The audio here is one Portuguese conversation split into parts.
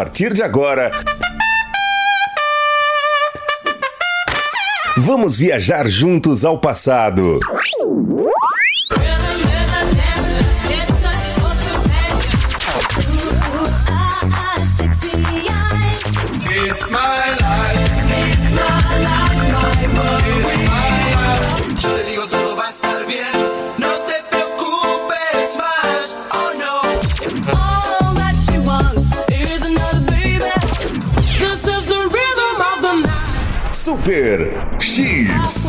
partir de agora. Vamos viajar juntos ao passado. Super X.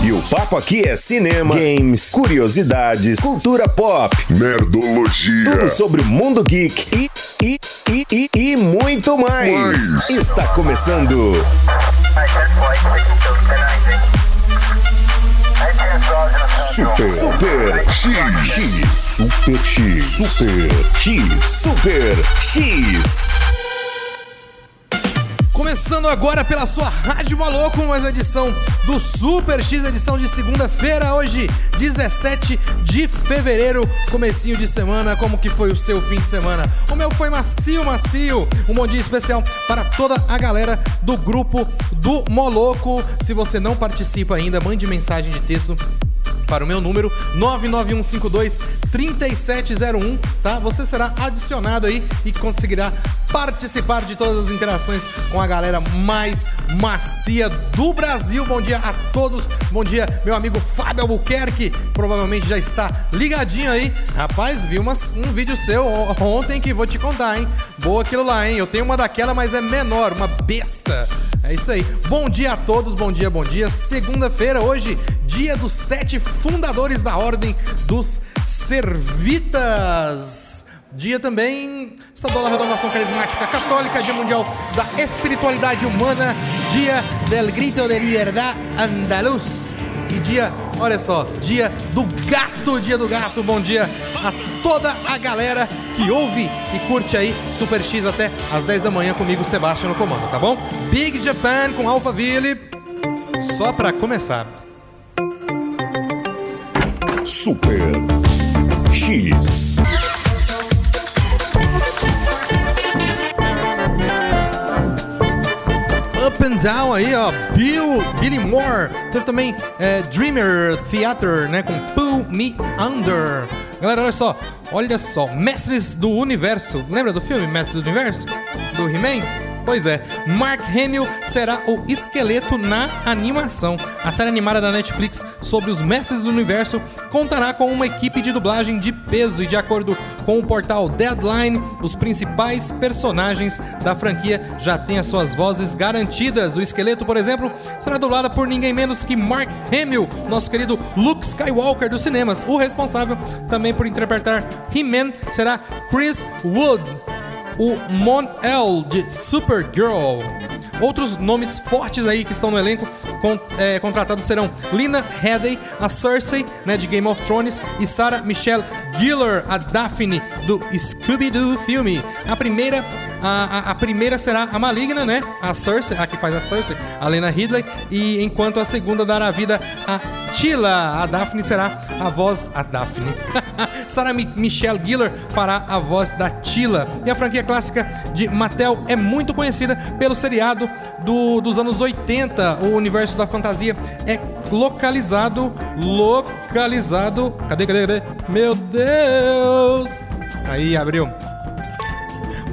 E o papo aqui é cinema, games, curiosidades, cultura pop, Nerdologia. tudo sobre o mundo geek e, e, e, e, e muito mais. Mais. Está começando Super. Super X. Super X. Super X. Super X. Começando agora pela sua Rádio Maluco, mais edição do Super X, edição de segunda-feira, hoje, 17 de fevereiro, comecinho de semana, como que foi o seu fim de semana? O meu foi macio, macio, um bom dia especial para toda a galera do grupo do Moloco. Se você não participa ainda, mande mensagem de texto para o meu número 991523701, tá? Você será adicionado aí e conseguirá participar de todas as interações com a galera mais macia do Brasil. Bom dia a todos. Bom dia, meu amigo Fábio Albuquerque, provavelmente já está ligadinho aí. Rapaz, vi um vídeo seu ontem que vou te contar, hein? Boa aquilo lá, hein? Eu tenho uma daquela, mas é menor, uma besta. É isso aí. Bom dia a todos, bom dia, bom dia. Segunda-feira, hoje, dia dos sete fundadores da Ordem dos Servitas. Dia também estadual da Renovação Carismática Católica, Dia Mundial da Espiritualidade Humana, Dia del Grito de Liberdad Andaluz e dia, olha só, Dia do Gato, Dia do Gato. Bom dia a toda a galera que ouve e curte aí Super X até às 10 da manhã comigo, Sebastião no comando, tá bom? Big Japan com Alphaville. Só pra começar. Super X. Up and Down aí, ó. Bill, Billy Moore. Teve também é, Dreamer Theater, né? Com Pull Me Under. Galera, olha só. Olha só. Mestres do Universo. Lembra do filme Mestres do Universo? Do He-Man? Pois é, Mark Hamill será o esqueleto na animação. A série animada da Netflix sobre os mestres do universo contará com uma equipe de dublagem de peso e, de acordo com o portal Deadline, os principais personagens da franquia já têm as suas vozes garantidas. O esqueleto, por exemplo, será dublado por ninguém menos que Mark Hamill, nosso querido Luke Skywalker dos cinemas. O responsável também por interpretar He-Man será Chris Wood o Mon-El de Supergirl. Outros nomes fortes aí que estão no elenco con- é, contratados serão Lina Headey, a Cersei, né, de Game of Thrones, e Sarah Michelle Gellar, a Daphne do Scooby-Doo filme. A primeira, a, a- primeira será a maligna, né, a Cersei, a que faz a Cersei, a Lena Headey, e enquanto a segunda dará vida a Tila, a Daphne será a voz a Daphne. Sarah Mi- Michelle Gellar fará a voz da Tila. E a franquia clássica de Mattel é muito conhecida pelo seriado do- dos anos 80. O universo da fantasia é localizado. Localizado. Cadê, cadê, cadê? Meu Deus! Aí, abriu.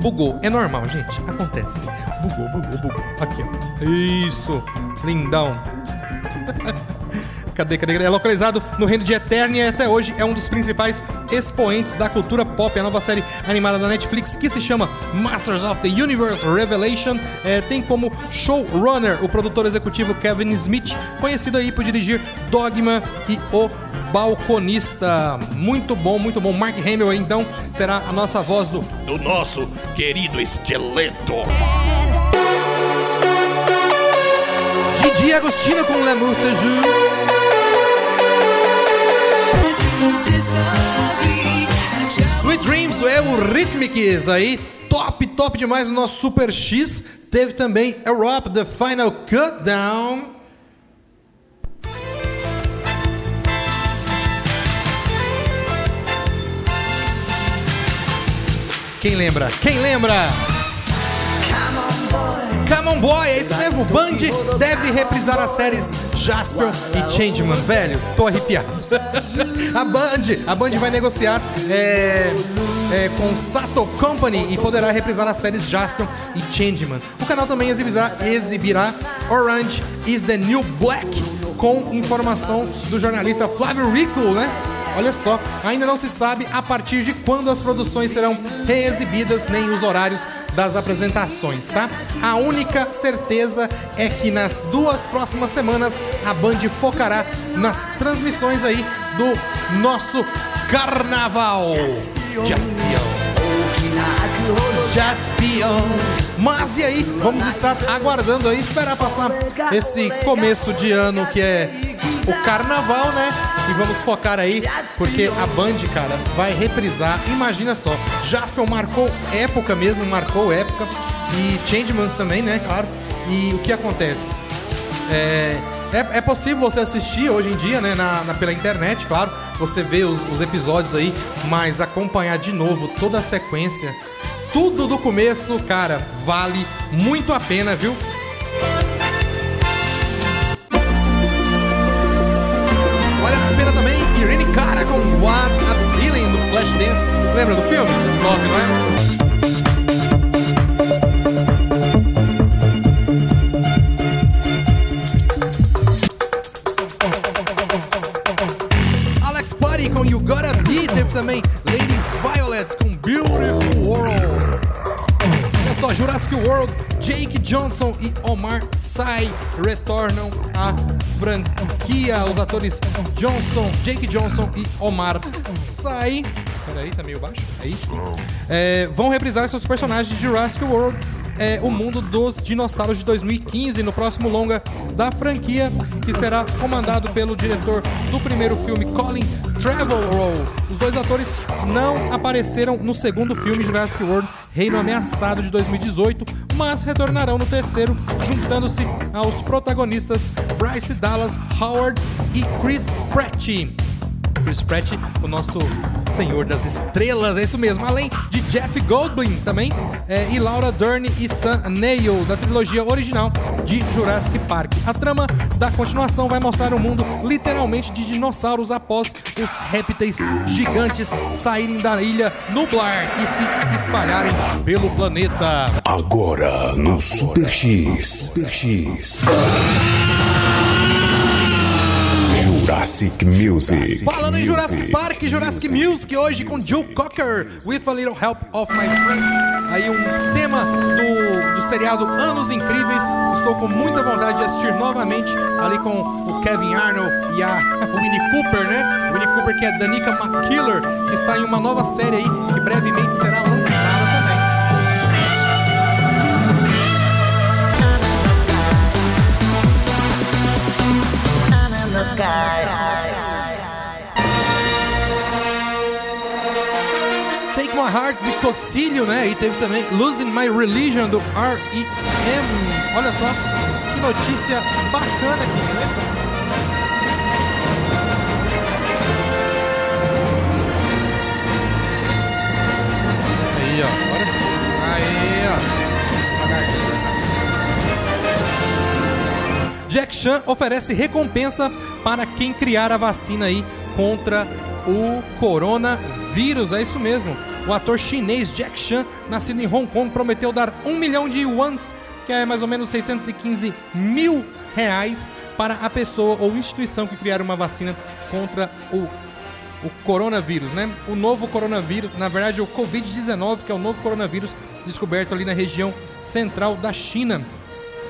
Bugou. É normal, gente. Acontece. Bugou, bugou, bugou. Aqui, ó. Isso. Lindão. Cadê, cadê, cadê? É localizado no reino de Eternia e até hoje é um dos principais expoentes da cultura pop. A nova série animada da Netflix, que se chama Masters of the Universe Revelation, é, tem como showrunner o produtor executivo Kevin Smith, conhecido aí por dirigir Dogma e O Balconista. Muito bom, muito bom. Mark Hamill, aí, então, será a nossa voz do, do nosso querido esqueleto. Didi Agostino com L'amour de Jour. Sweet Dreams do Eurythmics aí, top, top demais no nosso Super X. Teve também Europe, The Final Cutdown. Quem lembra? Quem lembra? Come on Boy, é isso mesmo. Band deve reprisar as séries Jasper e Changeman. Velho, tô arrepiado. a Band, a Band vai negociar é, é, com Sato Company e poderá reprisar as séries Jasper e Changeman. O canal também exibirá, exibirá Orange is the New Black com informação do jornalista Flávio Rico, né? Olha só, ainda não se sabe a partir de quando as produções serão reexibidas nem os horários das apresentações, tá? A única certeza é que nas duas próximas semanas a Band focará nas transmissões aí do nosso carnaval. Jaspion. Jaspion. Mas e aí, vamos estar aguardando aí, esperar passar esse começo de ano que é o carnaval, né? E vamos focar aí, porque a Band, cara, vai reprisar. Imagina só, Jasper marcou época mesmo, marcou época. E Changemans também, né? Claro. E o que acontece? É, é, é possível você assistir hoje em dia, né? Na, na- pela internet, claro. Você vê os, os episódios aí, mas acompanhar de novo toda a sequência. Tudo do começo, cara, vale muito a pena, viu? Com What a Feeling do Flashdance. Lembra do filme? Top, não é? Também Lady Violet com Beautiful World. Olha só, Jurassic World, Jake Johnson e Omar Sy retornam à franquia. Os atores Johnson, Jake Johnson e Omar Sy. Peraí, tá meio baixo? Sim. É, vão reprisar seus personagens de Jurassic World. É, o mundo dos dinossauros de 2015 no próximo longa da franquia que será comandado pelo diretor do primeiro filme Colin Trevorrow. Os dois atores não apareceram no segundo filme Jurassic World Reino Ameaçado de 2018, mas retornarão no terceiro, juntando-se aos protagonistas Bryce Dallas Howard e Chris Pratt. Chris Pratt, o nosso Senhor das Estrelas, é isso mesmo. Além de Jeff Goldblum também, é, e Laura Dern e Sam Neill, da trilogia original de Jurassic Park. A trama da continuação vai mostrar um mundo literalmente de dinossauros após os répteis gigantes saírem da ilha nublar e se espalharem pelo planeta. Agora no Super X. Super X. Jurassic Music. Falando em Jurassic Park, Jurassic Music, hoje com Joe Cocker, With a Little Help of My Friends. Aí um tema do, do seriado Anos Incríveis. Estou com muita vontade de assistir novamente, ali com o Kevin Arnold e a Winnie Cooper, né? Winnie Cooper, que é Danica McKiller, que está em uma nova série aí, que brevemente será lançada Take My Heart de Cocílio, né? E teve também Losing My Religion do R.E.M. Olha só, que notícia bacana aqui, né? Aí, ó, Jack Chan oferece recompensa para quem criar a vacina aí contra o coronavírus. É isso mesmo. O ator chinês Jack Chan, nascido em Hong Kong, prometeu dar um milhão de yuans, que é mais ou menos 615 mil reais, para a pessoa ou instituição que criar uma vacina contra o o coronavírus, né? O novo coronavírus, na verdade, o Covid-19, que é o novo coronavírus descoberto ali na região central da China.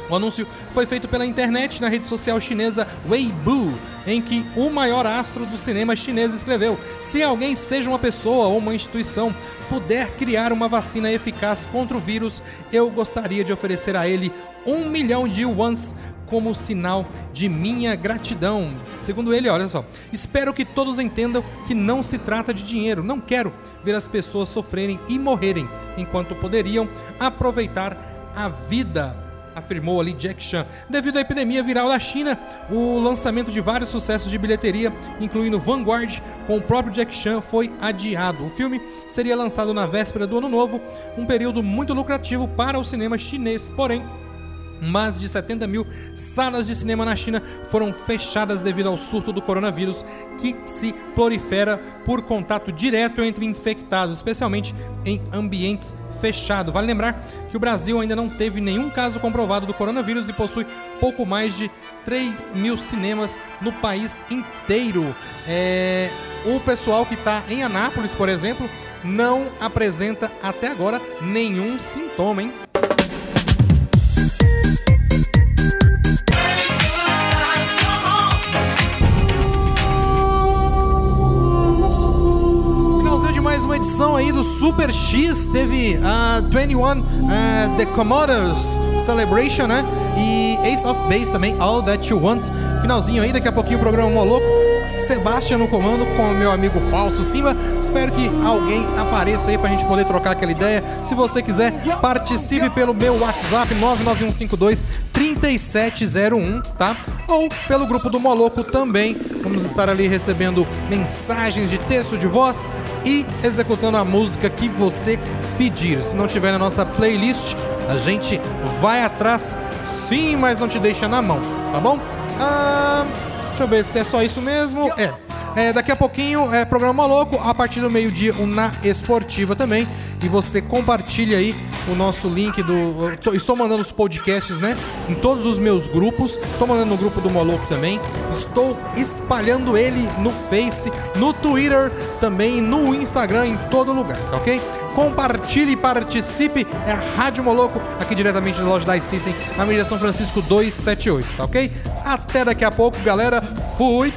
O anúncio foi feito pela internet na rede social chinesa Weibo, em que o maior astro do cinema chinês escreveu: Se alguém, seja uma pessoa ou uma instituição, puder criar uma vacina eficaz contra o vírus, eu gostaria de oferecer a ele um milhão de yuans como sinal de minha gratidão. Segundo ele, olha só, espero que todos entendam que não se trata de dinheiro. Não quero ver as pessoas sofrerem e morrerem enquanto poderiam aproveitar a vida afirmou ali Jack Chan. Devido à epidemia viral da China, o lançamento de vários sucessos de bilheteria, incluindo Vanguard, com o próprio Jack Chan, foi adiado. O filme seria lançado na véspera do Ano Novo, um período muito lucrativo para o cinema chinês, porém mais de 70 mil salas de cinema na China foram fechadas devido ao surto do coronavírus que se prolifera por contato direto entre infectados, especialmente em ambientes fechados. Vale lembrar que o Brasil ainda não teve nenhum caso comprovado do coronavírus e possui pouco mais de 3 mil cinemas no país inteiro. É... O pessoal que está em Anápolis, por exemplo, não apresenta até agora nenhum sintoma, hein? Super X teve uh, 21 uh, The Commodores Celebration, né? E Ace of Base também, All That You Want. Finalzinho aí, daqui a pouquinho o programa Moloco. Sebastião no comando com o meu amigo Falso Simba. Espero que alguém apareça aí pra gente poder trocar aquela ideia. Se você quiser, participe pelo meu WhatsApp 99152 3701, tá? Ou pelo grupo do Moloco também. Vamos estar ali recebendo mensagens de texto de voz e executando a música que você pedir. Se não tiver na nossa playlist, a gente vai atrás sim, mas não te deixa na mão, tá bom? Ah, deixa eu ver se é só isso mesmo. É. É, daqui a pouquinho é programa louco, a partir do meio-dia o Na Esportiva também. E você compartilha aí o nosso link do. Tô, estou mandando os podcasts, né? Em todos os meus grupos. Estou mandando no grupo do Moloco também. Estou espalhando ele no Face, no Twitter, também no Instagram, em todo lugar, tá ok? Compartilhe e participe. É a Rádio Moloco, aqui diretamente da loja da iSystem, na Avenida São Francisco 278, tá ok? Até daqui a pouco, galera. Fui!